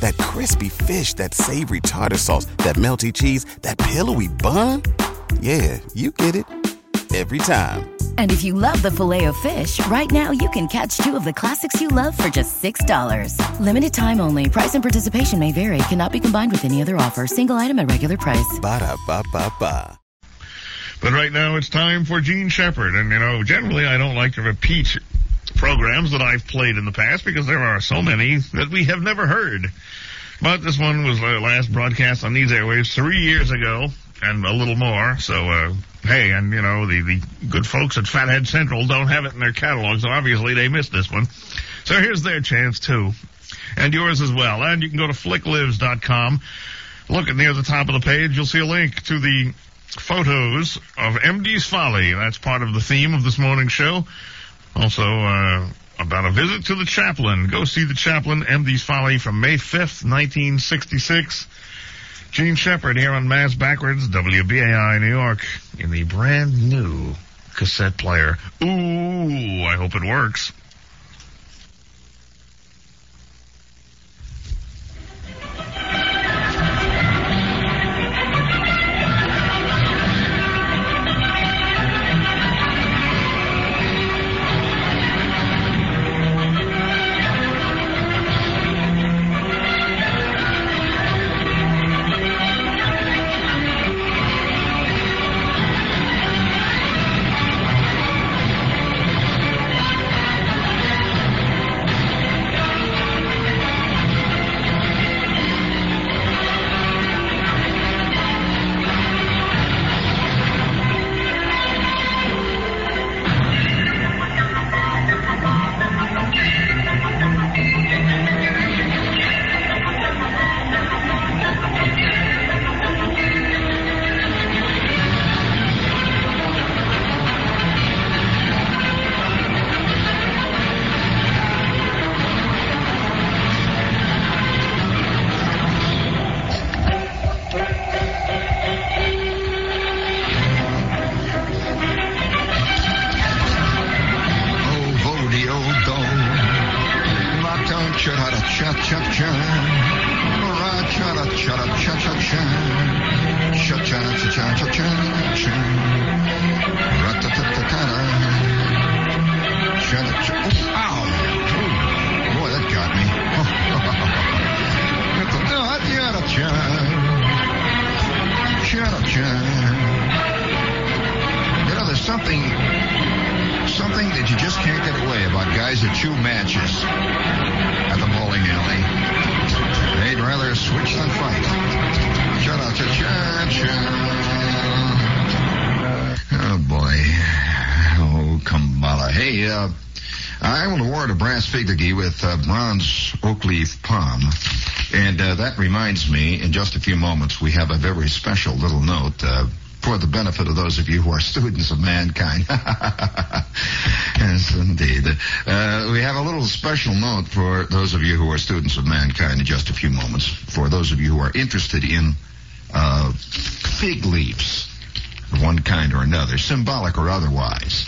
That crispy fish, that savory tartar sauce, that melty cheese, that pillowy bun. Yeah, you get it every time. And if you love the filet of fish, right now you can catch two of the classics you love for just $6. Limited time only. Price and participation may vary. Cannot be combined with any other offer. Single item at regular price. Ba da ba ba ba. But right now it's time for Jean Shepherd. And, you know, generally I don't like to repeat programs that I've played in the past because there are so many that we have never heard. But this one was the last broadcast on these airwaves three years ago and a little more. So, uh, hey, and you know, the, the good folks at Fathead Central don't have it in their catalog, so obviously they missed this one. So here's their chance too. And yours as well. And you can go to flicklives.com. Look at near the top of the page, you'll see a link to the photos of Emde's Folly. That's part of the theme of this morning's show. Also, uh, about a visit to the chaplain. Go see the chaplain, Emde's Folly, from May 5th, 1966. Gene Shepard here on Mass Backwards, WBAI New York, in the brand new cassette player. Ooh, I hope it works. I will award a brass figurine with uh, bronze oak leaf palm. And uh, that reminds me, in just a few moments, we have a very special little note uh, for the benefit of those of you who are students of mankind. yes, indeed. Uh, we have a little special note for those of you who are students of mankind in just a few moments. For those of you who are interested in uh, fig leaves of one kind or another, symbolic or otherwise.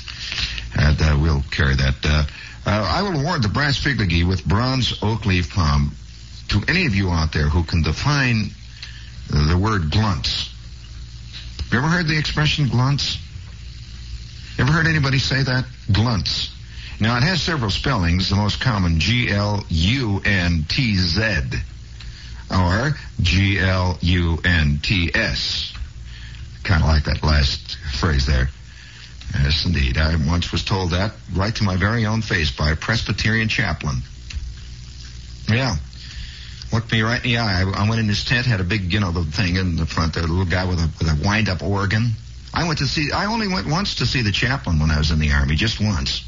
And uh, we'll carry that. Uh, uh, I will award the brass figurine with bronze oak leaf palm to any of you out there who can define the word glunts. You ever heard the expression glunts? Ever heard anybody say that? Glunts. Now it has several spellings. The most common G-L-U-N-T-Z or G-L-U-N-T-S. Kind of like that last phrase there. Yes, indeed. I once was told that right to my very own face by a Presbyterian chaplain. Yeah. Looked me right in the eye. I, went in his tent, had a big, you know, the thing in the front there, a little guy with a, with a wind-up organ. I went to see, I only went once to see the chaplain when I was in the army, just once.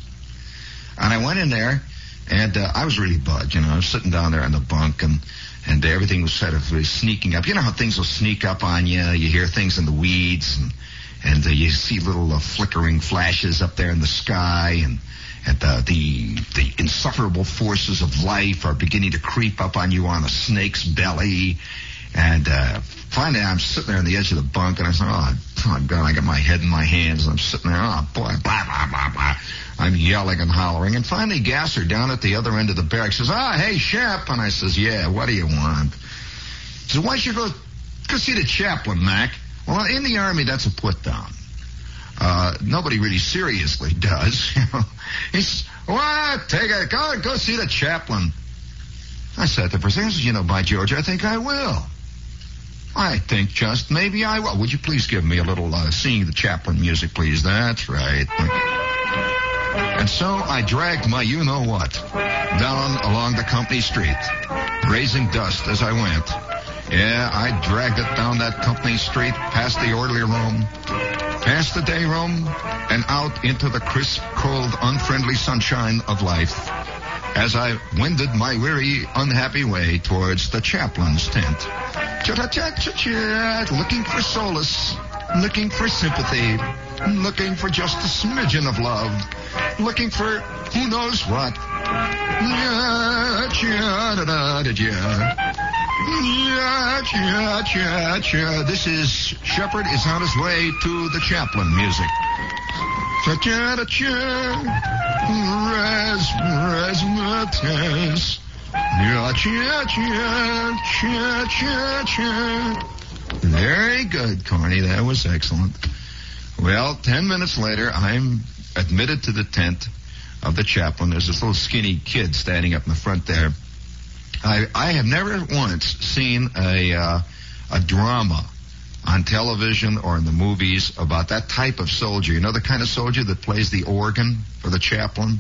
And I went in there, And uh, I was really bugged, you know. I was sitting down there on the bunk, and and everything was sort of sneaking up. You know how things will sneak up on you. You hear things in the weeds, and and uh, you see little uh, flickering flashes up there in the sky, and and the, the the insufferable forces of life are beginning to creep up on you on a snake's belly. And uh, finally, I'm sitting there on the edge of the bunk, and I said, "Oh, oh God!" I got my head in my hands, and I'm sitting there. Oh boy, blah blah blah blah. I'm yelling and hollering, and finally, Gasser down at the other end of the barracks says, "Ah, hey, Shep," and I says, "Yeah, what do you want?" He says, "Why don't you go go see the chaplain, Mac?" Well, in the army, that's a put down. Uh, nobody really seriously does. He's what? Take it. Go go see the chaplain. I said. I said, you know, by George, I think I will. I think just maybe I will. Would you please give me a little uh, seeing the chaplain music, please? That's right. And so I dragged my you know what down along the company street, raising dust as I went. Yeah, I dragged it down that company street, past the orderly room, past the day room, and out into the crisp, cold, unfriendly sunshine of life as I wended my weary, unhappy way towards the chaplain's tent. Cha-cha-cha-cha-cha, looking for solace, looking for sympathy, looking for just a smidgen of love, looking for who knows what. This is Shepherd is on his way to the chaplain music. Razzmatazz. Very good, Corny. That was excellent. Well, ten minutes later, I'm admitted to the tent of the chaplain. There's this little skinny kid standing up in the front there. I, I have never once seen a uh, a drama on television or in the movies about that type of soldier. You know the kind of soldier that plays the organ for the chaplain.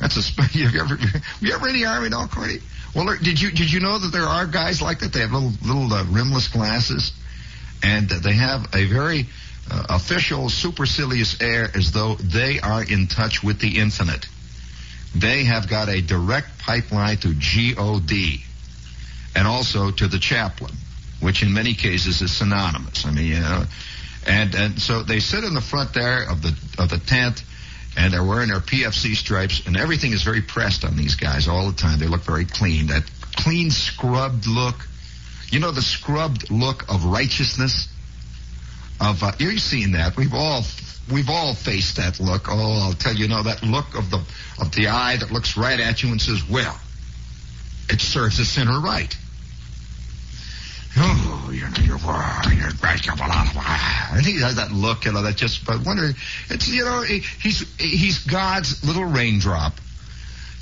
That's a. Have you ever? You ever in the army, no, Corny? Well, did you did you know that there are guys like that? They have little little uh, rimless glasses, and they have a very uh, official, supercilious air as though they are in touch with the infinite. They have got a direct pipeline to God and also to the chaplain, which in many cases is synonymous. I mean, you know, and and so they sit in the front there of the of the tent, and they're wearing their PFC stripes, and everything is very pressed on these guys all the time. They look very clean. That clean, scrubbed look. You know the scrubbed look of righteousness. Of uh, you've seen that. We've all we've all faced that look. Oh, I'll tell you, you know that look of the of the eye that looks right at you and says, "Well, it serves the sinner right." Oh, you know, you're, you're I think he has that look, you know, that just, but wonder, it's, you know, he's, he's God's little raindrop.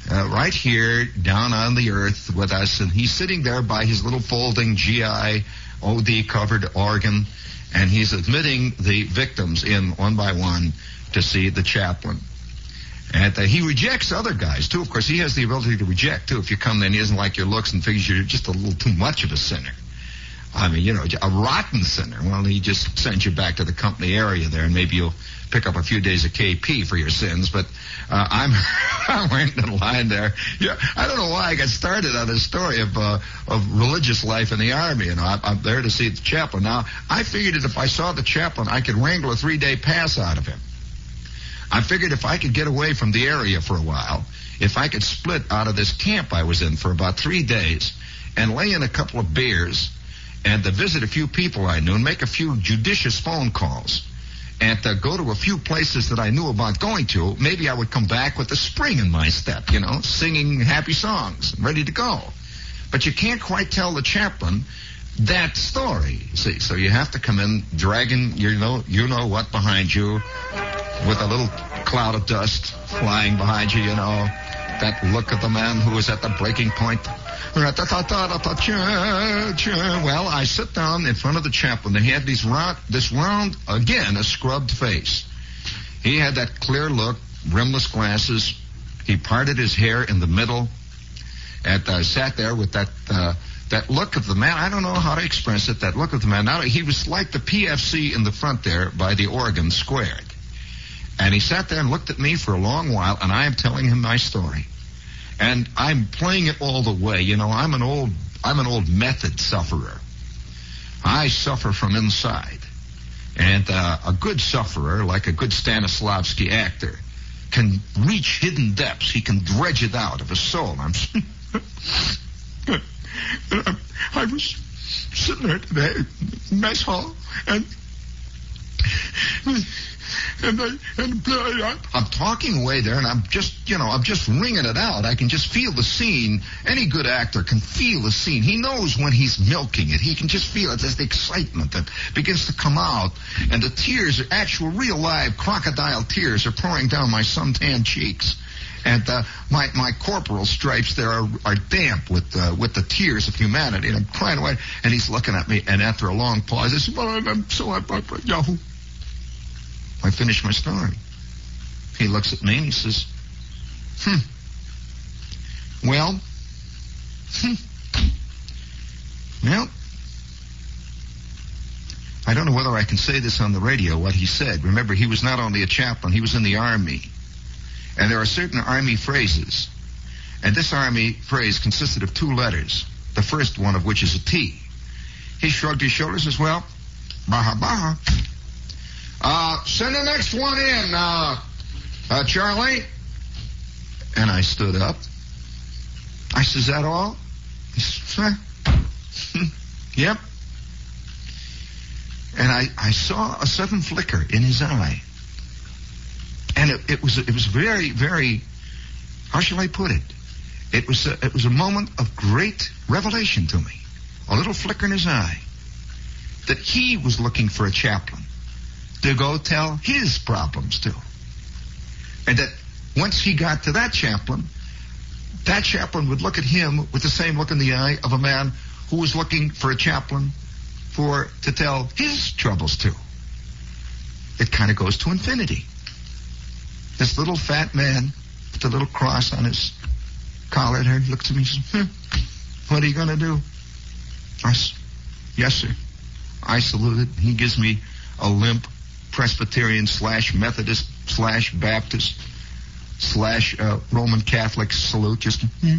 Uh, right here down on the earth with us, and he's sitting there by his little folding GI OD covered organ, and he's admitting the victims in one by one to see the chaplain. And he rejects other guys too. Of course, he has the ability to reject too. If you come in, he doesn't like your looks and figures you're just a little too much of a sinner. I mean, you know, a rotten sinner. Well, he just sends you back to the company area there, and maybe you'll pick up a few days of KP for your sins. But uh, I'm I'm waiting in line there. Yeah, I don't know why I got started on this story of uh, of religious life in the army. You know, I'm, I'm there to see the chaplain. Now, I figured that if I saw the chaplain, I could wrangle a three day pass out of him. I figured if I could get away from the area for a while, if I could split out of this camp I was in for about three days and lay in a couple of beers and to visit a few people I knew and make a few judicious phone calls and to go to a few places that I knew about going to, maybe I would come back with a spring in my step, you know, singing happy songs, ready to go. But you can't quite tell the chaplain that story. See, so you have to come in dragging you know you know what behind you with a little cloud of dust flying behind you, you know. That look of the man who is at the breaking point. Well, I sit down in front of the chaplain. He had these round, this round, again, a scrubbed face. He had that clear look, rimless glasses. He parted his hair in the middle. And uh, sat there with that uh, that look of the man. I don't know how to express it. That look of the man. Now he was like the PFC in the front there by the Oregon squared. And he sat there and looked at me for a long while, and I am telling him my story. And I'm playing it all the way. You know, I'm an old, I'm an old method sufferer. I suffer from inside. And uh, a good sufferer, like a good Stanislavski actor, can reach hidden depths. He can dredge it out of his soul. I'm, I was sitting there today, mess hall, and and I, and I, I'm talking away there, and I'm just, you know, I'm just ringing it out. I can just feel the scene. Any good actor can feel the scene. He knows when he's milking it. He can just feel it. There's the excitement that begins to come out, and the tears, are actual, real, live crocodile tears, are pouring down my suntan cheeks. And uh, my my corporal stripes there are, are damp with uh, with the tears of humanity. And I'm crying away. And he's looking at me. And after a long pause, I said, "Well, I'm, I'm so I, I, Yahoo." I finish my story. He looks at me and he says, "Hmm. Well, hmm. Well, I don't know whether I can say this on the radio, what he said. Remember, he was not only a chaplain, he was in the army. And there are certain army phrases. And this army phrase consisted of two letters, the first one of which is a T. He shrugged his shoulders as well. Baha baha. Uh, send the next one in, uh, uh, Charlie. And I stood up. I said, is that all? He said, yep. And I, I saw a sudden flicker in his eye. And it, it was, it was very, very, how shall I put it? It was, a, it was a moment of great revelation to me. A little flicker in his eye. That he was looking for a chaplain to go tell his problems to. And that once he got to that chaplain, that chaplain would look at him with the same look in the eye of a man who was looking for a chaplain for to tell his troubles to. It kind of goes to infinity. This little fat man with the little cross on his collar there he looks at me and says, hmm, what are you going to do? I said, yes, sir. I saluted. He gives me a limp Presbyterian slash Methodist slash Baptist slash uh, Roman Catholic salute. Just hmm.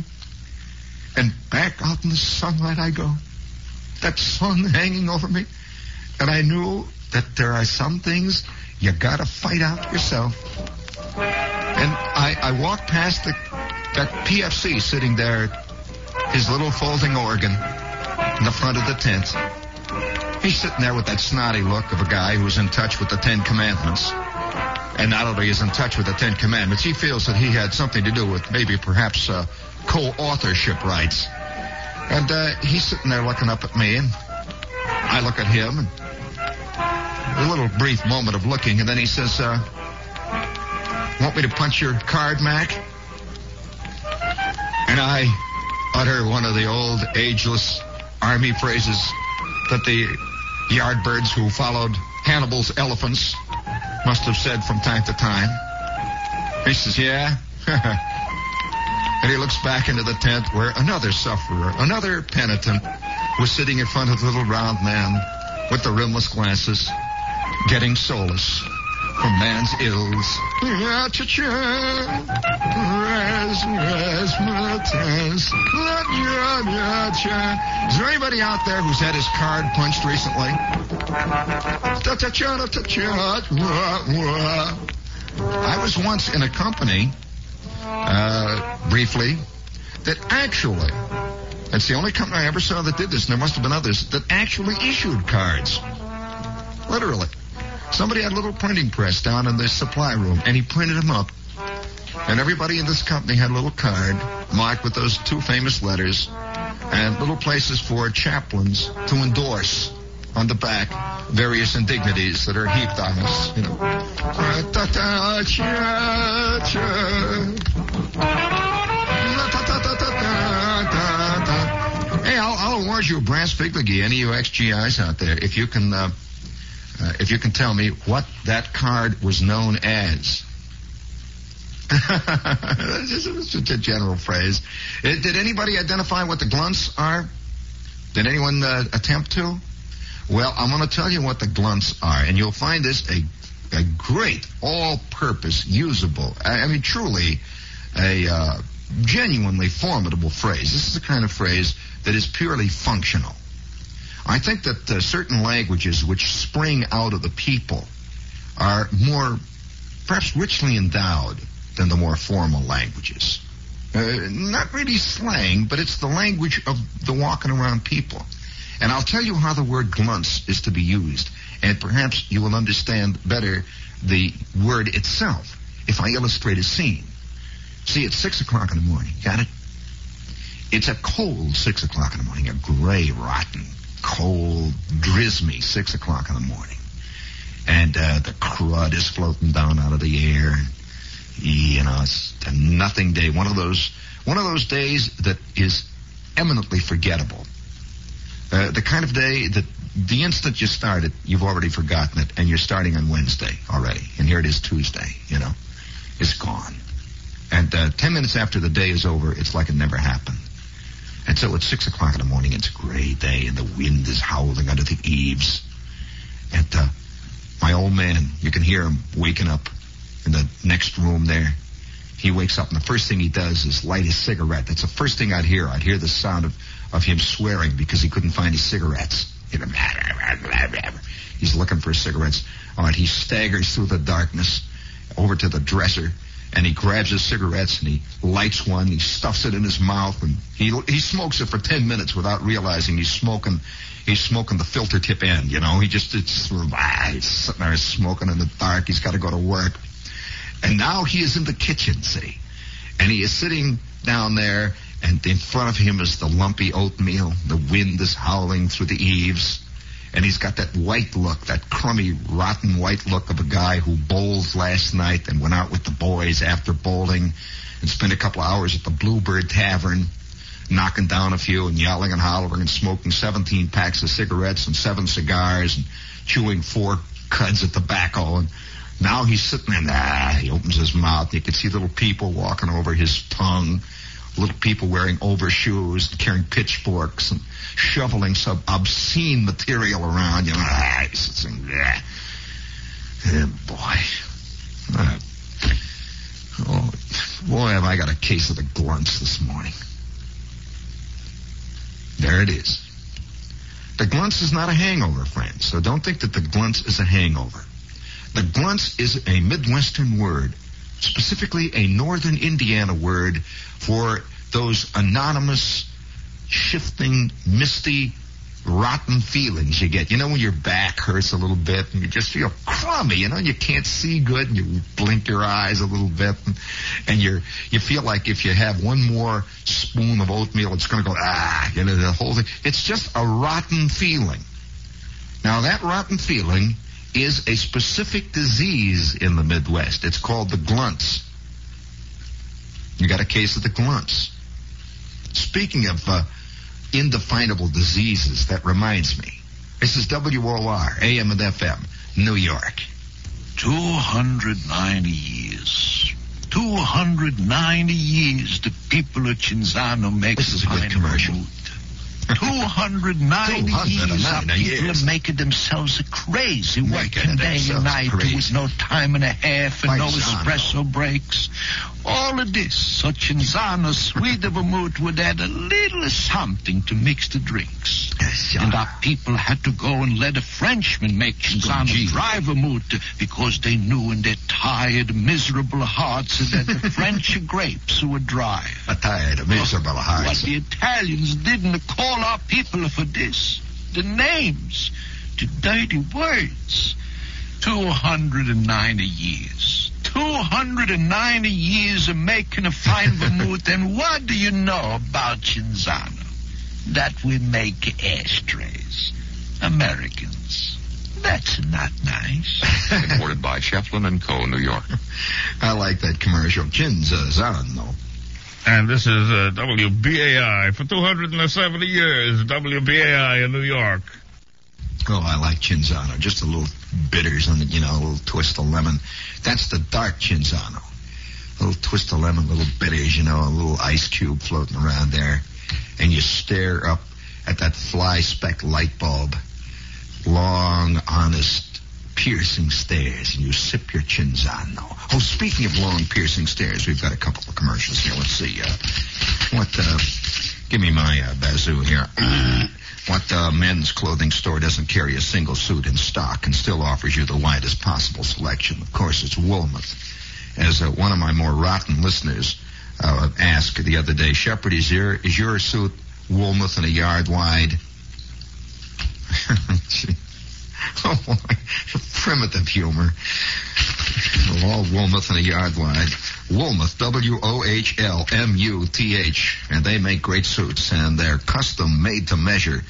and back out in the sunlight I go. That sun hanging over me, and I knew that there are some things you gotta fight out yourself. And I, I walked past the that PFC sitting there, his little folding organ in the front of the tent. He's sitting there with that snotty look of a guy who's in touch with the Ten Commandments. And not only is in touch with the Ten Commandments, he feels that he had something to do with maybe perhaps uh, co-authorship rights. And uh, he's sitting there looking up at me, and I look at him, and a little brief moment of looking, and then he says, uh, "Want me to punch your card, Mac?" And I utter one of the old ageless army phrases that the yardbirds who followed Hannibal's elephants must have said from time to time. He says, yeah. and he looks back into the tent where another sufferer, another penitent, was sitting in front of the little round man with the rimless glasses, getting solace from man's ills. Is there anybody out there who's had his card punched recently? I was once in a company, uh, briefly, that actually, that's the only company I ever saw that did this, and there must have been others, that actually issued cards. Literally. Somebody had a little printing press down in the supply room, and he printed them up. And everybody in this company had a little card marked with those two famous letters and little places for chaplains to endorse on the back various indignities that are heaped on us. You know. Hey, I'll, I'll award you a brass fig any of you ex-GIs out there, if you can uh, uh, if you can tell me what that card was known as. It's just a general phrase. Uh, did anybody identify what the glunts are? Did anyone uh, attempt to? Well, I'm going to tell you what the glunts are, and you'll find this a a great all-purpose, usable. I, I mean, truly, a uh, genuinely formidable phrase. This is the kind of phrase that is purely functional. I think that uh, certain languages which spring out of the people are more, perhaps richly endowed than the more formal languages. Uh, not really slang, but it's the language of the walking around people. And I'll tell you how the word glunts is to be used, and perhaps you will understand better the word itself if I illustrate a scene. See, it's six o'clock in the morning. Got it? It's a cold six o'clock in the morning, a gray, rotten, cold, drizzly six o'clock in the morning. And uh, the crud is floating down out of the air. You know, it's a nothing day. One of those, one of those days that is eminently forgettable. Uh, the kind of day that the instant you start it, you've already forgotten it, and you're starting on Wednesday already, and here it is Tuesday. You know, it's gone. And uh, ten minutes after the day is over, it's like it never happened. And so at six o'clock in the morning, it's a gray day, and the wind is howling under the eaves. And uh, my old man, you can hear him waking up in the next room there. He wakes up, and the first thing he does is light his cigarette. That's the first thing I'd hear. I'd hear the sound of, of him swearing because he couldn't find his cigarettes. He's looking for his cigarettes. All right, he staggers through the darkness over to the dresser and he grabs his cigarettes and he lights one. He stuffs it in his mouth and he he smokes it for ten minutes without realizing he's smoking. He's smoking the filter tip end. You know, he just it's ah, he's sitting there smoking in the dark. He's got to go to work, and now he is in the kitchen. See, and he is sitting down there, and in front of him is the lumpy oatmeal. The wind is howling through the eaves and he's got that white look, that crummy, rotten white look of a guy who bowls last night and went out with the boys after bowling and spent a couple hours at the Bluebird Tavern, knocking down a few and yelling and hollering and smoking 17 packs of cigarettes and seven cigars and chewing four cuds of tobacco. And now he's sitting there, ah, he opens his mouth. And you can see little people walking over his tongue little people wearing overshoes, and carrying pitchforks, and shoveling some obscene material around. You know, ah, yeah. Oh, boy. Uh, oh, boy, have I got a case of the glunts this morning. There it is. The glunts is not a hangover, friends, so don't think that the glunts is a hangover. The glunts is a Midwestern word specifically a northern Indiana word for those anonymous, shifting, misty, rotten feelings you get. You know when your back hurts a little bit and you just feel crummy, you know, you can't see good and you blink your eyes a little bit and, and you're, you feel like if you have one more spoon of oatmeal, it's going to go, ah, you know, the whole thing. It's just a rotten feeling. Now that rotten feeling is a specific disease in the Midwest. It's called the glunts. You got a case of the glunts. Speaking of uh, indefinable diseases, that reminds me. This is WOR, AM and FM, New York. 290 years. 290 years the people of Cinzano make This is a good commercial. 290 years, our people years. are making themselves crazy, working day and night crazy. with no time and a half and no espresso breaks. All of this, so Cinzano, sweet of a mood, would add a little something to mix the drinks. Yes, And our people had to go and let a Frenchman make oh, Cinzano Gee. drive a mood because they knew in their tired, miserable hearts that the French grapes were dry. A tired, miserable What hearts. the Italians didn't call our people for this. The names, the dirty words. 290 years. 290 years of making a fine vermouth, and what do you know about Cinzano? That we make ashtrays. Americans. That's not nice. Imported by Schieffelin and Co., New York. I like that commercial. Cinzano. And this is uh, WBAI for 270 years. WBAI in New York. Oh, I like Cinzano. Just a little bitters and you know, a little twist of lemon. That's the dark Cinzano. A little twist of lemon, little bitters, you know, a little ice cube floating around there. And you stare up at that fly speck light bulb. Long, honest, piercing stares and you sip your Cinzano. Oh, speaking of long piercing stares, we've got a couple of commercials here. Let's see. Uh, what, uh, give me my uh, bazoo here. what uh, men's clothing store doesn't carry a single suit in stock and still offers you the widest possible selection? Of course, it's Woolworth. As uh, one of my more rotten listeners uh, asked the other day, Shepherd, is your, is your suit Woolworth and a yard wide? oh, my. Primitive humor. All Woolworth and a yard wide. Wohlmuth, W-O-H-L-M-U-T-H. And they make great suits, and they're custom made to measure,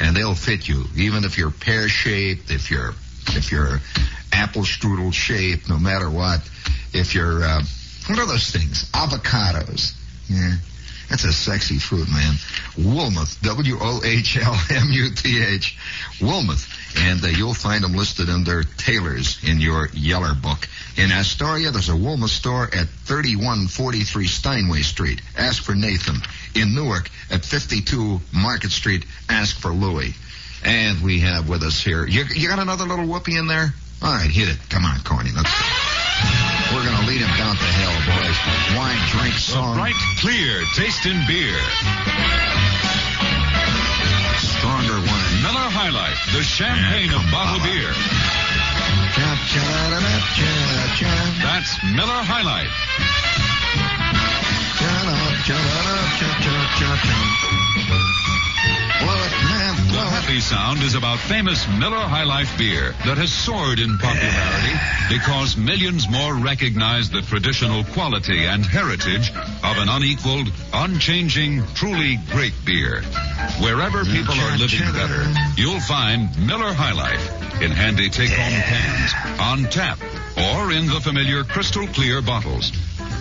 and they'll fit you, even if you're pear-shaped, if you're, if you're apple strudel shaped, no matter what. If you're, uh, what are those things? Avocados. Yeah. That's a sexy fruit, man. Wohlmuth, W-O-H-L-M-U-T-H. Wohlmuth. And uh, you'll find them listed under tailors in your Yeller book. In Astoria, there's a Wohlmuth store at 3143 Steinway Street. Ask for Nathan. In Newark, at 52 Market Street, ask for Louie. And we have with us here, you, you got another little whoopee in there? All right, hit it. Come on, Corny. Let's go. We're going to lead him down to hell, boys. Wine, drink, song. Bright, clear, taste in beer. The champagne of bottled beer. That's Miller High Life. The happy sound is about famous Miller High Life beer that has soared in popularity because millions more recognize the traditional quality and heritage of an unequaled, unchanging, truly great beer. Wherever people are living better, you'll find Miller High Life in handy take-home cans, on tap, or in the familiar crystal clear bottles.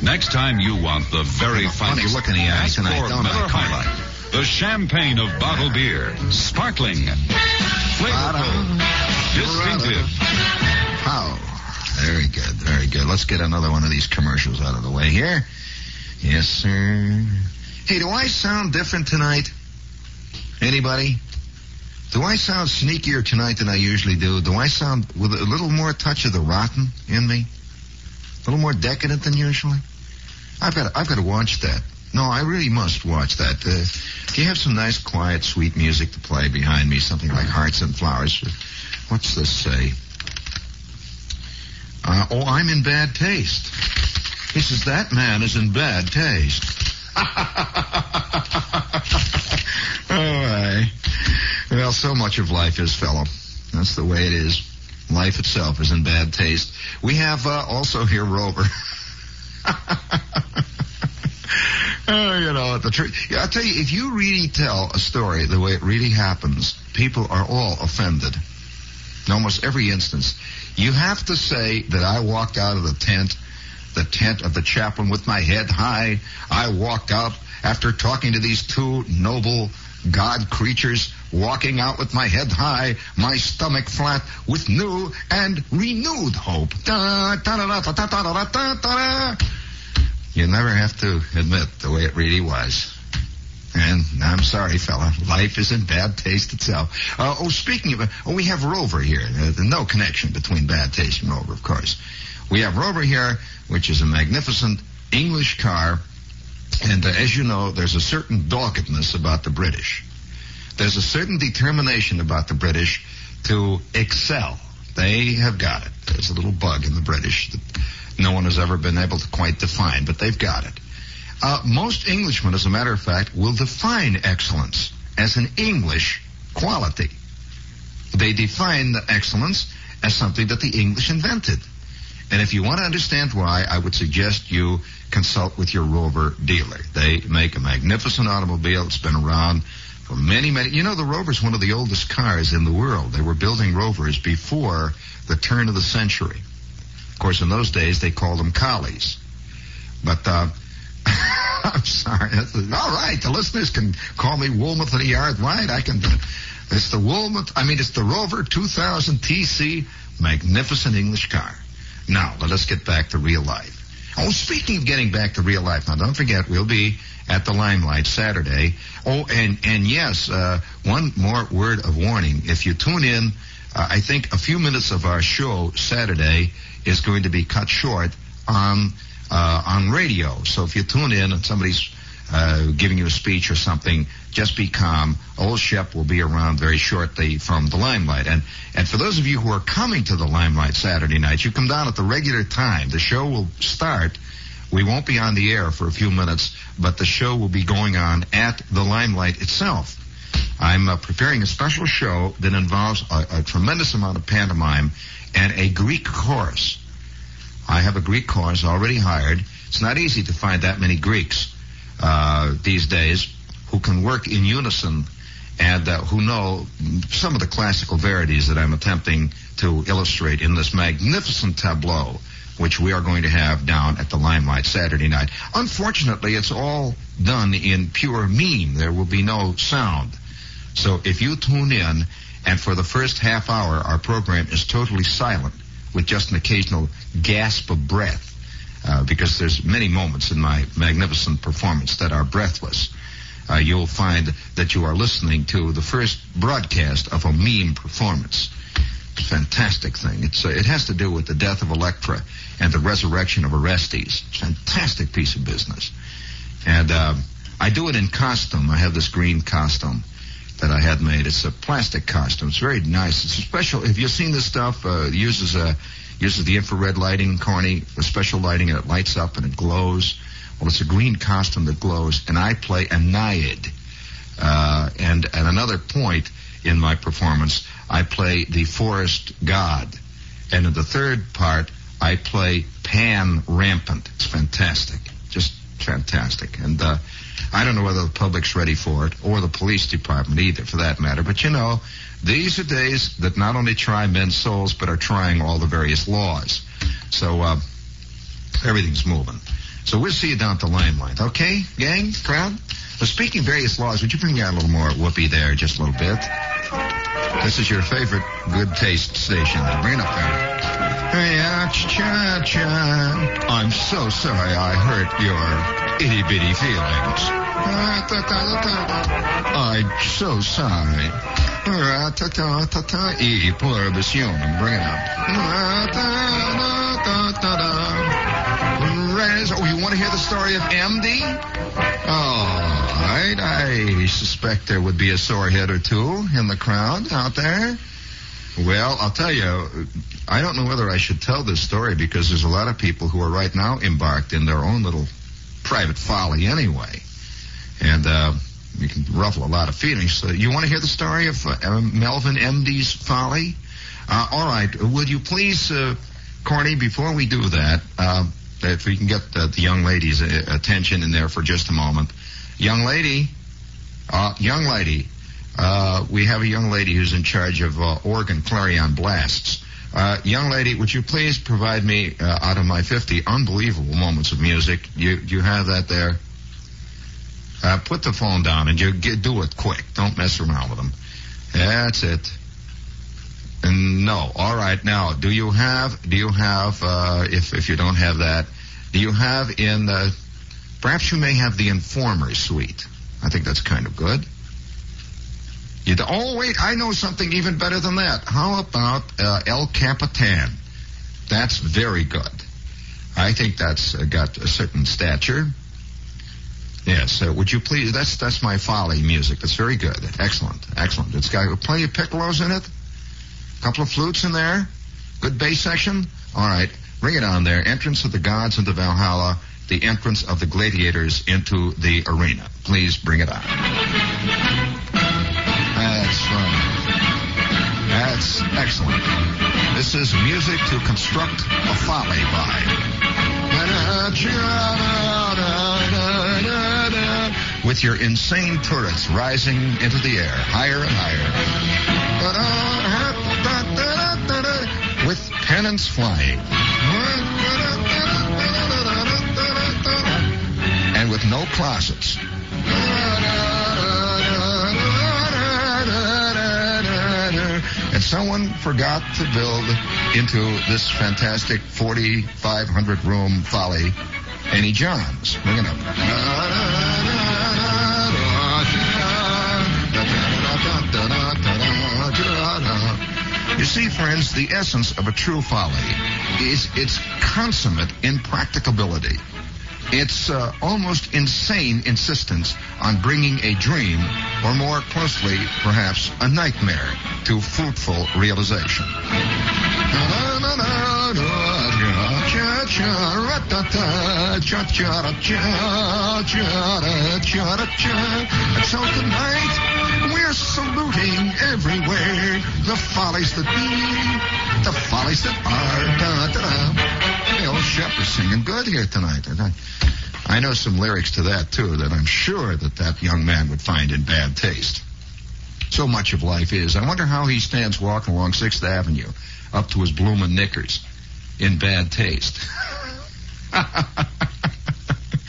Next time you want the very Funny finest, look in the eyes tonight, for don't I, Miller High Life. The champagne of bottle beer. Sparkling. Flavorful. Distinctive. How? Very good, very good. Let's get another one of these commercials out of the way here. Yes, sir. Hey, do I sound different tonight? Anybody? Do I sound sneakier tonight than I usually do? Do I sound with a little more touch of the rotten in me? A little more decadent than usually? I've got, to, I've got to watch that. No, I really must watch that. Uh, do you have some nice, quiet, sweet music to play behind me? Something like Hearts and Flowers. What's this say? Uh, oh, I'm in bad taste. He says, that man is in bad taste. oh, right. Well, so much of life is, fellow. That's the way it is. Life itself is in bad taste. We have uh, also here Rover. Oh, you know, the truth. Yeah, I'll tell you, if you really tell a story the way it really happens, people are all offended. In almost every instance. You have to say that I walked out of the tent, the tent of the chaplain with my head high. I walked out after talking to these two noble God creatures, walking out with my head high, my stomach flat, with new and renewed hope. Da, da, da, da, da, da, da, da, da, da. You never have to admit the way it really was. And I'm sorry, fella. Life is in bad taste itself. Uh, oh, speaking of, oh, we have Rover here. Uh, no connection between bad taste and Rover, of course. We have Rover here, which is a magnificent English car. And uh, as you know, there's a certain doggedness about the British. There's a certain determination about the British to excel. They have got it. There's a little bug in the British that no one has ever been able to quite define, but they've got it. Uh, most Englishmen, as a matter of fact, will define excellence as an English quality. They define the excellence as something that the English invented. And if you want to understand why, I would suggest you consult with your Rover dealer. They make a magnificent automobile. It's been around for many, many. You know, the Rover's one of the oldest cars in the world. They were building Rovers before the turn of the century. Course, in those days, they called them collies. But, uh, I'm sorry. All right, the listeners can call me Wohlmuth of the Yard Wide. I can. It's the Wohlmuth. I mean, it's the Rover 2000 TC, magnificent English car. Now, let us get back to real life. Oh, speaking of getting back to real life, now don't forget we'll be at the Limelight Saturday. Oh, and and yes, uh, one more word of warning: if you tune in uh, I think a few minutes of our show Saturday is going to be cut short on uh, on radio. So if you tune in and somebody's uh, giving you a speech or something, just be calm. Old Shep will be around very shortly from the Limelight. And and for those of you who are coming to the Limelight Saturday night, you come down at the regular time. The show will start. We won't be on the air for a few minutes, but the show will be going on at the Limelight itself. I'm uh, preparing a special show that involves a, a tremendous amount of pantomime and a Greek chorus. I have a Greek chorus already hired. It's not easy to find that many Greeks uh, these days who can work in unison and uh, who know some of the classical verities that I'm attempting to illustrate in this magnificent tableau, which we are going to have down at the Limelight Saturday night. Unfortunately, it's all done in pure meme. There will be no sound. So if you tune in, and for the first half hour, our program is totally silent with just an occasional gasp of breath, uh, because there's many moments in my magnificent performance that are breathless. Uh, you'll find that you are listening to the first broadcast of a meme performance. Fantastic thing. It's uh, it has to do with the death of Electra and the resurrection of Orestes. Fantastic piece of business, and uh, I do it in costume. I have this green costume that I had made. It's a plastic costume. It's very nice. It's a special. Have you seen this stuff? Uh, uses a uses the infrared lighting, corny, a special lighting, and it lights up and it glows. Well, it's a green costume that glows, and I play a Naiad. Uh, and at another point in my performance, I play the forest god. And in the third part, I play Pan Rampant. It's fantastic. Just fantastic. And uh, I don't know whether the public's ready for it, or the police department either, for that matter. But you know, these are days that not only try men's souls, but are trying all the various laws. So uh, everything's moving. So we'll see you down at the limelight. Okay, gang, crowd? Well, speaking various laws, would you bring out a little more whoopee there, just a little bit? This is your favorite good taste station. Bring it up there. Yeah, cha cha. I'm so sorry I hurt your itty bitty feelings. I'm so sorry. E pluribus Bring it up. Oh, you want to hear the story of Emde? All right. I suspect there would be a sore head or two in the crowd out there. Well, I'll tell you, I don't know whether I should tell this story because there's a lot of people who are right now embarked in their own little private folly anyway. And, uh, you can ruffle a lot of feelings. So you want to hear the story of uh, Melvin Emde's folly? Uh, all right. Would you please, uh, Corny, before we do that, uh, if we can get the, the young lady's uh, attention in there for just a moment. Young lady, uh, young lady, uh, we have a young lady who's in charge of uh, organ clarion blasts. Uh, young lady, would you please provide me uh, out of my 50 unbelievable moments of music? You you have that there? Uh, put the phone down and you get, do it quick. Don't mess around with them. That's it. And no. All right. Now, do you have? Do you have? Uh, if if you don't have that, do you have in the? Perhaps you may have the Informer suite. I think that's kind of good. You do, oh wait, I know something even better than that. How about uh, El Capitan? That's very good. I think that's uh, got a certain stature. Yes, uh, would you please? That's that's my folly music. That's very good. Excellent, excellent. It's got plenty of piccolos in it. A couple of flutes in there. Good bass section. All right, bring it on there. Entrance of the gods into Valhalla. The entrance of the gladiators into the arena. Please bring it on. That's right. That's excellent. This is music to construct a folly by. With your insane turrets rising into the air, higher and higher. With pennants flying. And with no closets. And someone forgot to build into this fantastic 4,500 room folly any Johns. Bring it up. You see, friends, the essence of a true folly is its consummate impracticability. It's uh, almost insane insistence on bringing a dream, or more closely, perhaps, a nightmare, to fruitful realization. So tonight, we're saluting everywhere the follies that be, the follies that are. Da, da. Hey, old Shep is singing good here tonight. I, know some lyrics to that, too, that I'm sure that that young man would find in bad taste. So much of life is. I wonder how he stands walking along 6th Avenue up to his bloomin' knickers in bad taste.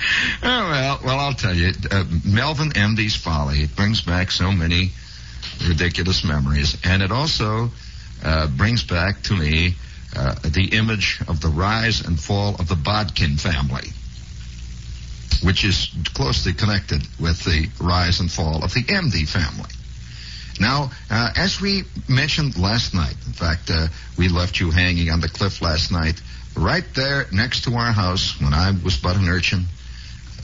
Oh, well, well, I'll tell you, uh, Melvin Emde's Folly, it brings back so many ridiculous memories, and it also uh, brings back to me uh, the image of the rise and fall of the Bodkin family, which is closely connected with the rise and fall of the Emde family. Now, uh, as we mentioned last night, in fact, uh, we left you hanging on the cliff last night, right there next to our house when I was but an urchin,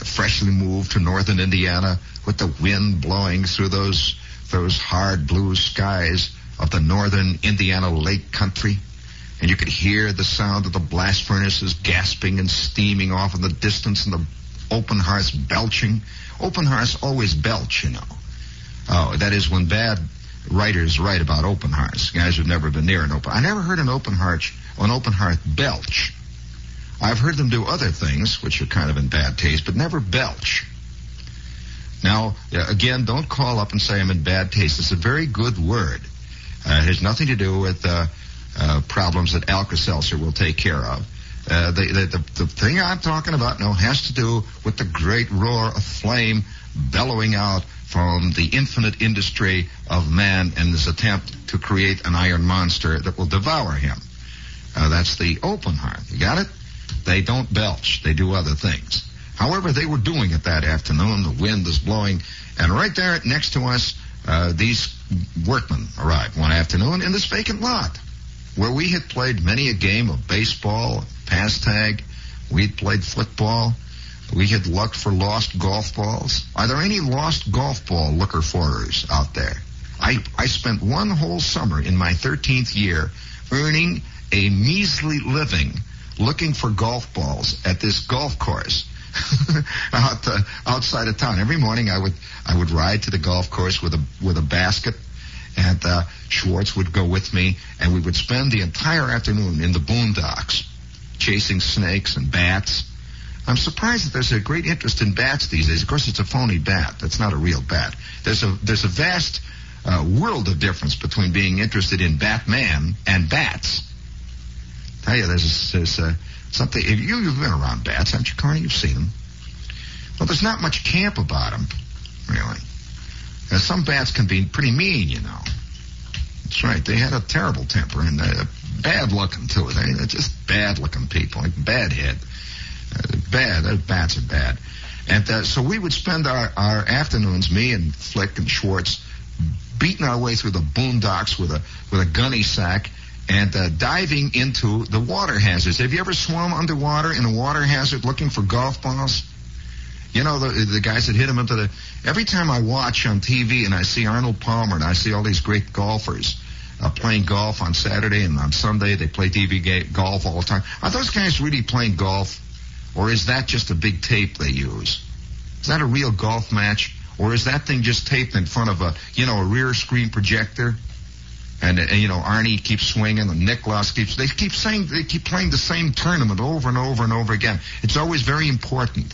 freshly moved to northern Indiana with the wind blowing through those those hard blue skies of the northern Indiana lake country. And you could hear the sound of the blast furnaces gasping and steaming off in the distance and the open hearths belching. Open hearths always belch, you know. Oh, that is when bad writers write about open hearths. Guys who've never been near an open. I never heard an open hearth, an open hearth belch. I've heard them do other things, which are kind of in bad taste, but never belch. Now, again, don't call up and say I'm in bad taste. It's a very good word. Uh, it has nothing to do with uh, uh, problems that Alka-Seltzer will take care of. Uh, the, the, the, the thing I'm talking about now has to do with the great roar of flame bellowing out from the infinite industry of man and his attempt to create an iron monster that will devour him. Uh, that's the open hearth. You got it? They don't belch. They do other things. However, they were doing it that afternoon. The wind is blowing. And right there next to us, uh, these workmen arrived one afternoon in this vacant lot where we had played many a game of baseball, pass tag. We'd played football. We had looked for lost golf balls. Are there any lost golf ball looker forers out there? I, I spent one whole summer in my 13th year earning a measly living looking for golf balls at this golf course out uh, outside of town. Every morning I would I would ride to the golf course with a with a basket, and uh, Schwartz would go with me, and we would spend the entire afternoon in the boondocks, chasing snakes and bats. I'm surprised that there's a great interest in bats these days. Of course, it's a phony bat. That's not a real bat. There's a there's a vast uh, world of difference between being interested in Batman and bats. Tell you, there's, there's uh, something. You, you've been around bats, haven't you, Connie? You've seen them. Well, there's not much camp about them, really. Uh, some bats can be pretty mean, you know. That's right. They had a terrible temper and uh, bad looking too. They, they're just bad looking people, like bad head. Uh, bad. Uh, bats are bad. And uh, so we would spend our, our afternoons, me and Flick and Schwartz, beating our way through the boondocks with a with a gunny sack and uh, diving into the water hazards. Have you ever swum underwater in a water hazard looking for golf balls? You know, the, the guys that hit them into the. Every time I watch on TV and I see Arnold Palmer and I see all these great golfers uh, playing golf on Saturday and on Sunday, they play TV ga- golf all the time. Are those guys really playing golf? Or is that just a big tape they use? Is that a real golf match? Or is that thing just taped in front of a, you know, a rear screen projector? And, and, you know Arnie keeps swinging, and Nicklaus keeps. They keep saying they keep playing the same tournament over and over and over again. It's always very important,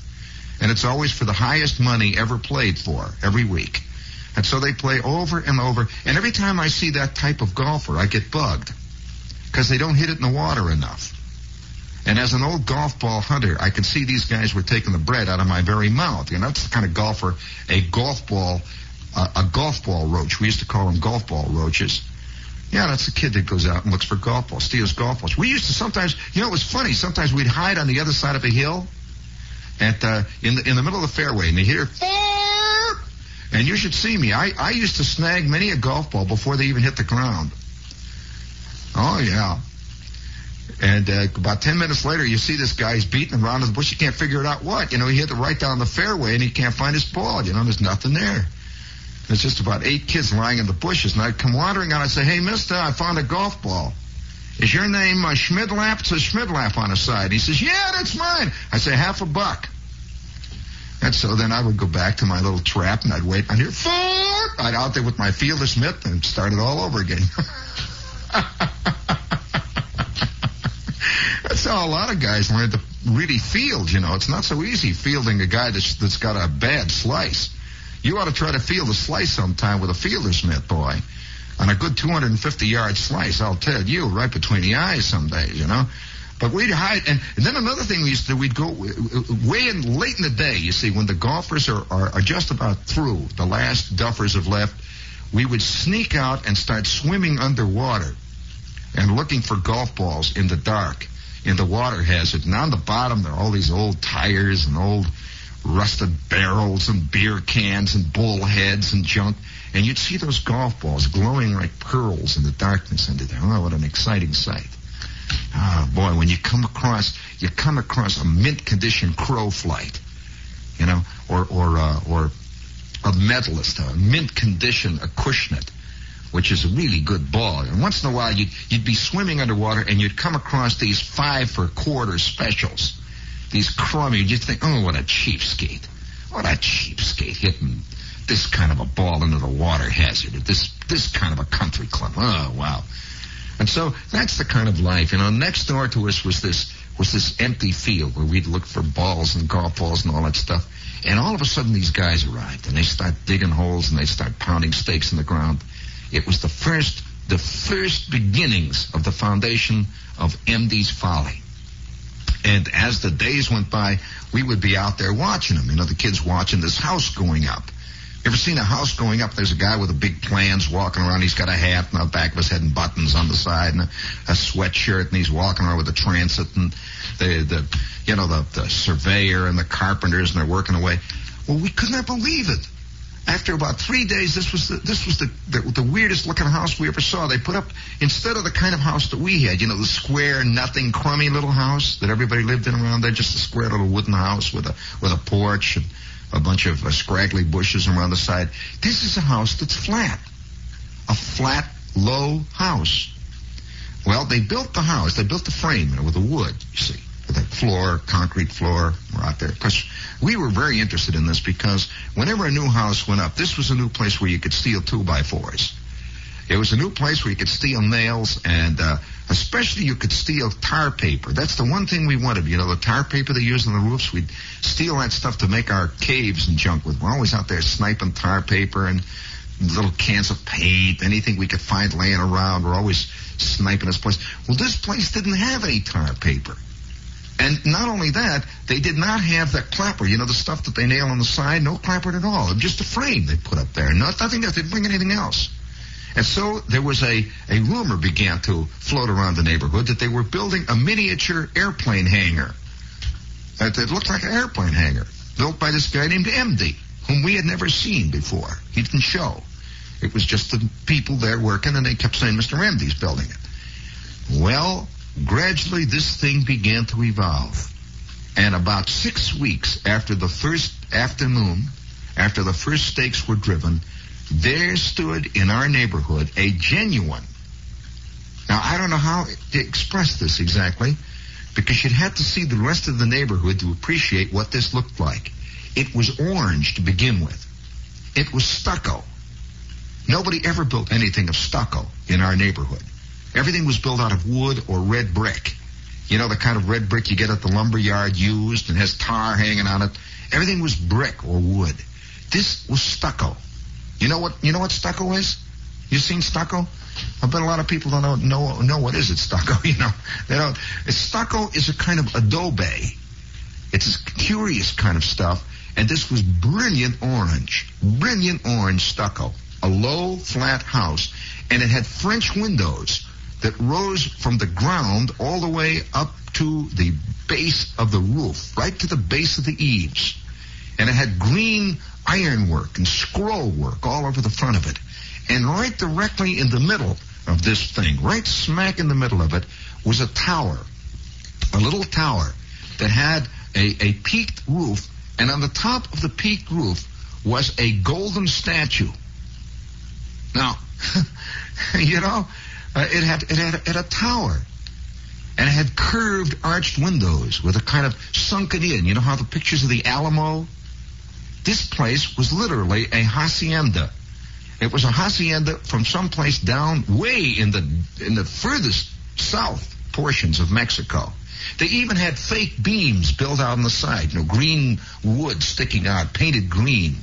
and it's always for the highest money ever played for every week. And so they play over and over. And every time I see that type of golfer, I get bugged because they don't hit it in the water enough. And as an old golf ball hunter, I can see these guys were taking the bread out of my very mouth. You know, that's the kind of golfer, a golf ball, uh, a golf ball roach. We used to call them golf ball roaches. Yeah, that's the kid that goes out and looks for golf balls, steals golf balls. We used to sometimes, you know, it was funny. Sometimes we'd hide on the other side of a hill, at uh, in the in the middle of the fairway, and you hear, Fart! and you should see me. I I used to snag many a golf ball before they even hit the ground. Oh, yeah. And uh, about 10 minutes later, you see this guy, he's beating around in the bush. You can't figure it out what. You know, he hit it right down the fairway and he can't find his ball. You know, there's nothing there. There's just about eight kids lying in the bushes. And I'd come wandering out and I say, hey, mister, I found a golf ball. Is your name uh, Schmidlap? It says Schmidlap on the side. He says, yeah, that's mine. I say, half a buck. And so then I would go back to my little trap and I'd wait. I'd hear, four. I'd out there with my fielder's mitt and start it all over again. That's how a lot of guys learn to really field, you know. It's not so easy fielding a guy that's, that's got a bad slice. You ought to try to field a slice sometime with a fielder's mitt, boy. On a good 250 yard slice, I'll tell you, right between the eyes some days, you know. But we'd hide, and, and then another thing we used to do, we'd go uh, uh, way in late in the day. You see, when the golfers are, are, are just about through, the last duffers have left, we would sneak out and start swimming underwater and looking for golf balls in the dark in the water hazard. And on the bottom, there are all these old tires and old rusted barrels and beer cans and bullheads and junk. And you'd see those golf balls glowing like pearls in the darkness under there. Oh, what an exciting sight. Ah, boy, when you come across, you come across a mint condition Kro-Flite, you know, or, or, uh, or a medalist, a mint condition Acushnet which is a really good ball. And once in a while, you'd, you'd be swimming underwater and you'd come across these five for quarter specials. These crummy, you'd think, oh, what a cheapskate. What a cheapskate hitting this kind of a ball into the water hazard at this, this kind of a country club. Oh, wow. And so that's the kind of life. You know, next door to us was this, was this empty field where we'd look for balls and golf balls and all that stuff. And all of a sudden these guys arrived and they start digging holes and they start pounding stakes in the ground. It was the first, the first beginnings of the foundation of Emde's Folly. And as the days went by, we would be out there watching them. You know, the kids watching this house going up. You ever seen a house going up? There's a guy with a big plans walking around. He's got a hat on the back of his head and buttons on the side and a, a sweatshirt, and he's walking around with a transit and the the you know the the surveyor and the carpenters, and they're working away. Well, we could not believe it after about three days, this was the, this was the, the, the weirdest looking house we ever saw. They put up instead of the kind of house that we had, you know, the square, nothing, crummy little house that everybody lived in around there, just a square little wooden house with a with a porch and a bunch of uh, scraggly bushes around the side. This is a house that's flat, a flat, low house. Well, they built the house. They built the frame you know, with the wood. You see, a floor, concrete floor. We're out there because we were very interested in this because whenever a new house went up, this was a new place where you could steal two by fours. It was a new place where you could steal nails and uh, especially you could steal tar paper. That's the one thing we wanted. You know, the tar paper they use on the roofs, we'd steal that stuff to make our caves and junk with. We're always out there sniping tar paper and little cans of paint, anything we could find laying around. We're always sniping this place. Well, this place didn't have any tar paper. And not only that, they did not have that clapper, you know, the stuff that they nail on the side, no clapper at all. Just a frame they put up there. Not, nothing else. They didn't bring anything else. And so there was a, a rumor began to float around the neighborhood that they were building a miniature airplane hangar. That it looked like an airplane hangar built by this guy named Emde, whom we had never seen before. He didn't show. It was just the people there working, and they kept saying, Mr. Emde's building it. Well, gradually this thing began to evolve. And about six weeks after the first afternoon, after the first stakes were driven, there stood in our neighborhood a genuine. Now, I don't know how to express this exactly, because you'd have to see the rest of the neighborhood to appreciate what this looked like. It was orange to begin with. It was stucco. Nobody ever built anything of stucco in our neighborhood. Everything was built out of wood or red brick. You know, the kind of red brick you get at the lumber yard used and has tar hanging on it. Everything was brick or wood. This was stucco. You know what, you know what stucco is? You seen stucco? I bet a lot of people don't know, know, know what is it, stucco, you know. They don't. Stucco is a kind of adobe. It's a curious kind of stuff. And this was brilliant orange. Brilliant orange stucco. A low, flat house. And it had French windows that rose from the ground all the way up to the base of the roof, right to the base of the eaves. And it had green ironwork and scroll work all over the front of it. And right directly in the middle of this thing, right smack in the middle of it, was a tower, a little tower that had a, a peaked roof, and on the top of the peaked roof was a golden statue. Now, you know, uh, it had it had, it had a tower, and it had curved arched windows with a kind of sunken in. You know how the pictures of the Alamo? This place was literally a hacienda. It was a hacienda from someplace down way in the in the furthest south portions of Mexico. They even had fake beams built out on the side, you know, green wood sticking out, painted green.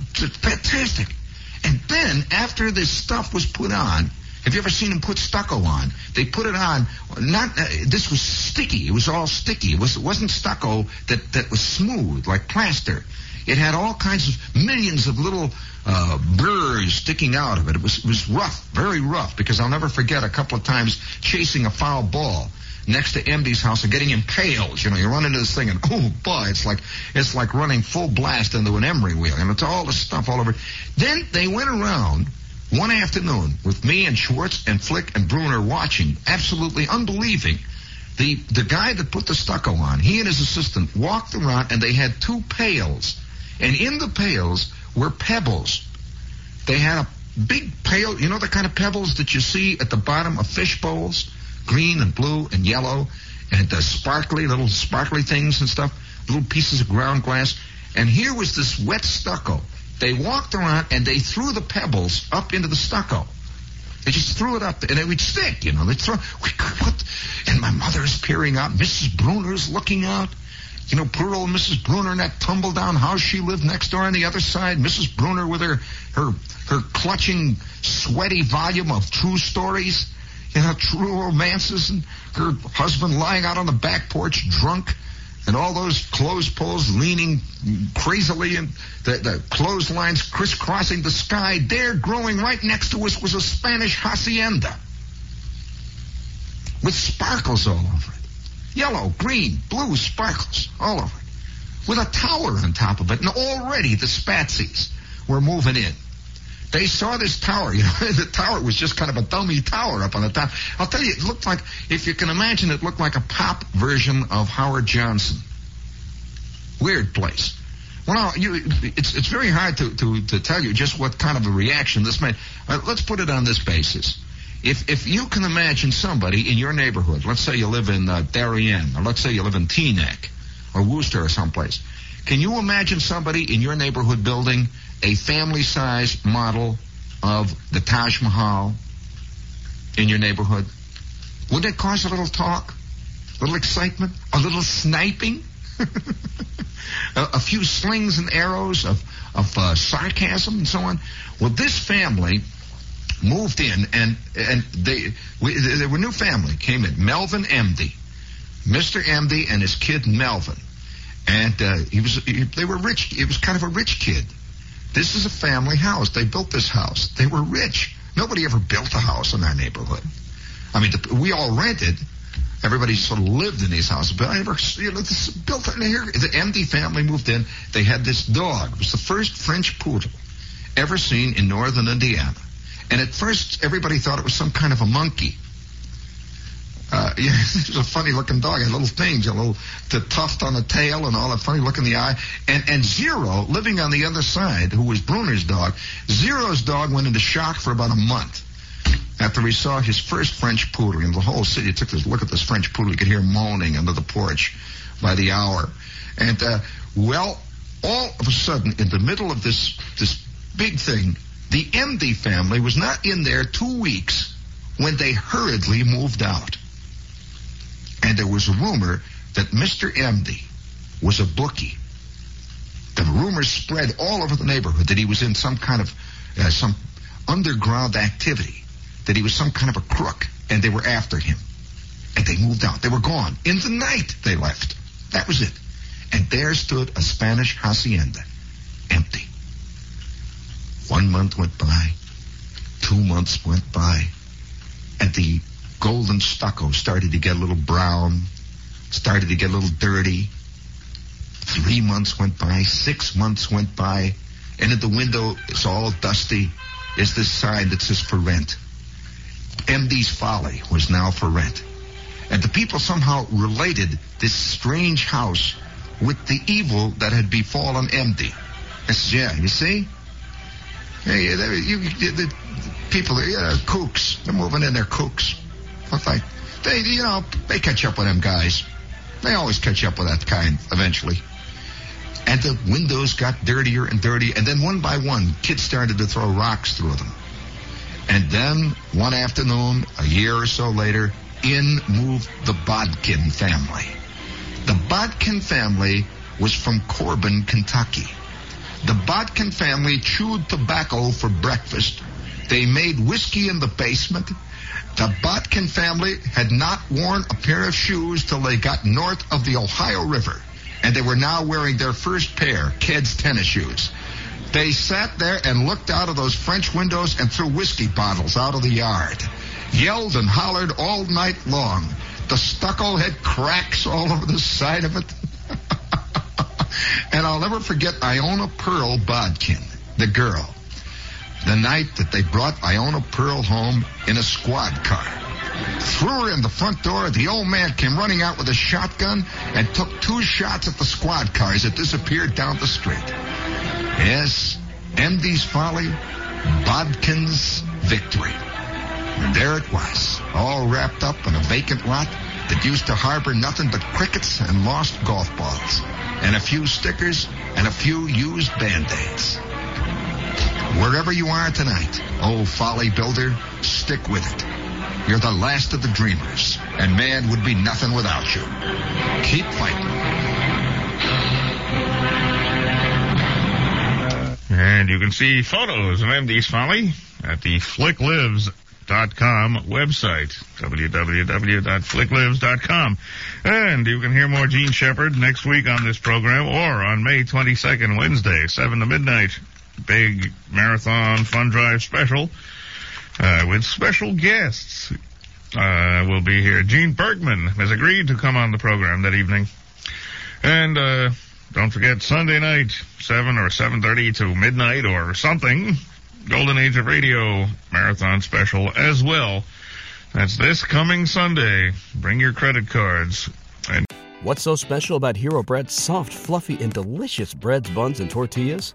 It's fantastic. And then after this stuff was put on, have you ever seen them put stucco on? They put it on. Not uh, this was sticky. It was all sticky. It was it wasn't stucco that that was smooth like plaster. It had all kinds of millions of little uh, burrs sticking out of it. It was it was rough, very rough. Because I'll never forget a couple of times chasing a foul ball next to Emde's house and getting impaled. You know, you run into this thing and oh boy, it's like it's like running full blast into an emery wheel. And it's all the stuff all over. Then they went around one afternoon with me and Schwartz and Flick and Bruner watching, absolutely unbelieving. The the guy that put the stucco on, he and his assistant walked around and they had two pails. And in the pails were pebbles. They had a big pail, you know the kind of pebbles that you see at the bottom of fish bowls? Green and blue and yellow and uh, sparkly, little sparkly things and stuff, little pieces of ground glass. And here was this wet stucco. They walked around and they threw the pebbles up into the stucco. They just threw it up, and it would stick, you know. They throw, what? And my mother's peering out. Mrs. Bruner's looking out. You know, poor old Mrs. Bruner in that tumble down house she lived next door on the other side. Mrs. Bruner with her her her clutching, sweaty volume of true stories, you know, true romances, and her husband lying out on the back porch drunk, and all those clothes poles leaning crazily, and the, the clotheslines crisscrossing the sky. There, growing right next to us, was a Spanish hacienda with sparkles all over it. Yellow, green, blue sparkles all over it. With a tower on top of it. And already the Spatsies were moving in. They saw this tower. You know, the tower was just kind of a dummy tower up on the top. I'll tell you, it looked like, if you can imagine, it looked like a pop version of Howard Johnson. Weird place. Well, you, it's it's very hard to, to, to tell you just what kind of a reaction this made. Uh, let's put it on this basis. If if you can imagine somebody in your neighborhood, let's say you live in uh, Darien, or let's say you live in Teaneck, or Worcester, or someplace, can you imagine somebody in your neighborhood building a family-sized model of the Taj Mahal in your neighborhood? Wouldn't it cause a little talk, a little excitement, a little sniping? a, a, few slings and arrows of, of uh, sarcasm and so on. Well, this family moved in, and and they we, there were new family came in. Melvin Emde, Mr. Emde, and his kid Melvin, and uh, he was he, they were rich. It was kind of a rich kid. This is a family house. They built this house. They were rich. Nobody ever built a house in our neighborhood. I mean, the, we all rented. Everybody sort of lived in these houses, but I never, you know, this built in here. The Emde family moved in. They had this dog. It was the first French poodle ever seen in northern Indiana. And at first, everybody thought it was some kind of a monkey. Uh, yeah, a funny looking dog. Had little things, a little the tuft on the tail and all that funny look in the eye. And and Zero, living on the other side, who was Bruner's dog, Zero's dog went into shock for about a month after he saw his first French poodle. And the whole city took this look at this French poodle. You could hear moaning under the porch by the hour. And uh, well, all of a sudden, in the middle of this this big thing, the Emde family was not in there two weeks when they hurriedly moved out. And there was a rumor that Mr. Emde was a bookie. The rumors spread all over the neighborhood that he was in some kind of uh, some underground activity, that he was some kind of a crook, and they were after him. And they moved out. They were gone. In the night, they left. That was it. And there stood a Spanish hacienda, empty. One month went by. Two months went by. And the golden stucco started to get a little brown, started to get a little dirty. Three months went by. Six months went by. And at the window, it's all dusty, is this sign that says for rent. Emde's Folly was now for rent. And the people somehow related this strange house with the evil that had befallen Emde. I said, yeah, you see? Hey, you, you, the people, yeah, kooks. They're moving in, they're kooks. What like, they, you know, they catch up with them guys. They always catch up with that kind eventually. And the windows got dirtier and dirtier, and then one by one, kids started to throw rocks through them. And then one afternoon, a year or so later, in moved the Bodkin family. The Bodkin family was from Corbin, Kentucky. The Bodkin family chewed tobacco for breakfast. They made whiskey in the basement. The Bodkin family had not worn a pair of shoes till they got north of the Ohio River, and they were now wearing their first pair, kids' tennis shoes. They sat there and looked out of those French windows and threw whiskey bottles out of the yard. Yelled and hollered all night long. The stucco had cracks all over the side of it. and I'll never forget Iona Pearl Bodkin, the girl. The night that they brought Iona Pearl home in a squad car. Threw her in the front door. The old man came running out with a shotgun and took two shots at the squad car as it disappeared down the street. Yes, Emde's folly, Bodkin's victory. And there it was, all wrapped up in a vacant lot that used to harbor nothing but crickets and lost golf balls, and a few stickers and a few used band-aids. Wherever you are tonight, oh folly builder, stick with it. You're the last of the dreamers, and man would be nothing without you. Keep fighting. And you can see photos of Emde's Folly at the flicklives.com website, www.flicklives.com. And you can hear more Jean Shepherd next week on this program or on May 22nd, Wednesday, 7 to midnight. Big marathon fun drive special uh, with special guests. Uh, will be here. Gene Bergman has agreed to come on the program that evening. And, uh, don't forget Sunday night, 7 or 7.30 to midnight or something. Golden Age of Radio Marathon Special as well. That's this coming Sunday. Bring your credit cards. And What's so special about Hero Bread's soft, fluffy, and delicious breads, buns, and tortillas?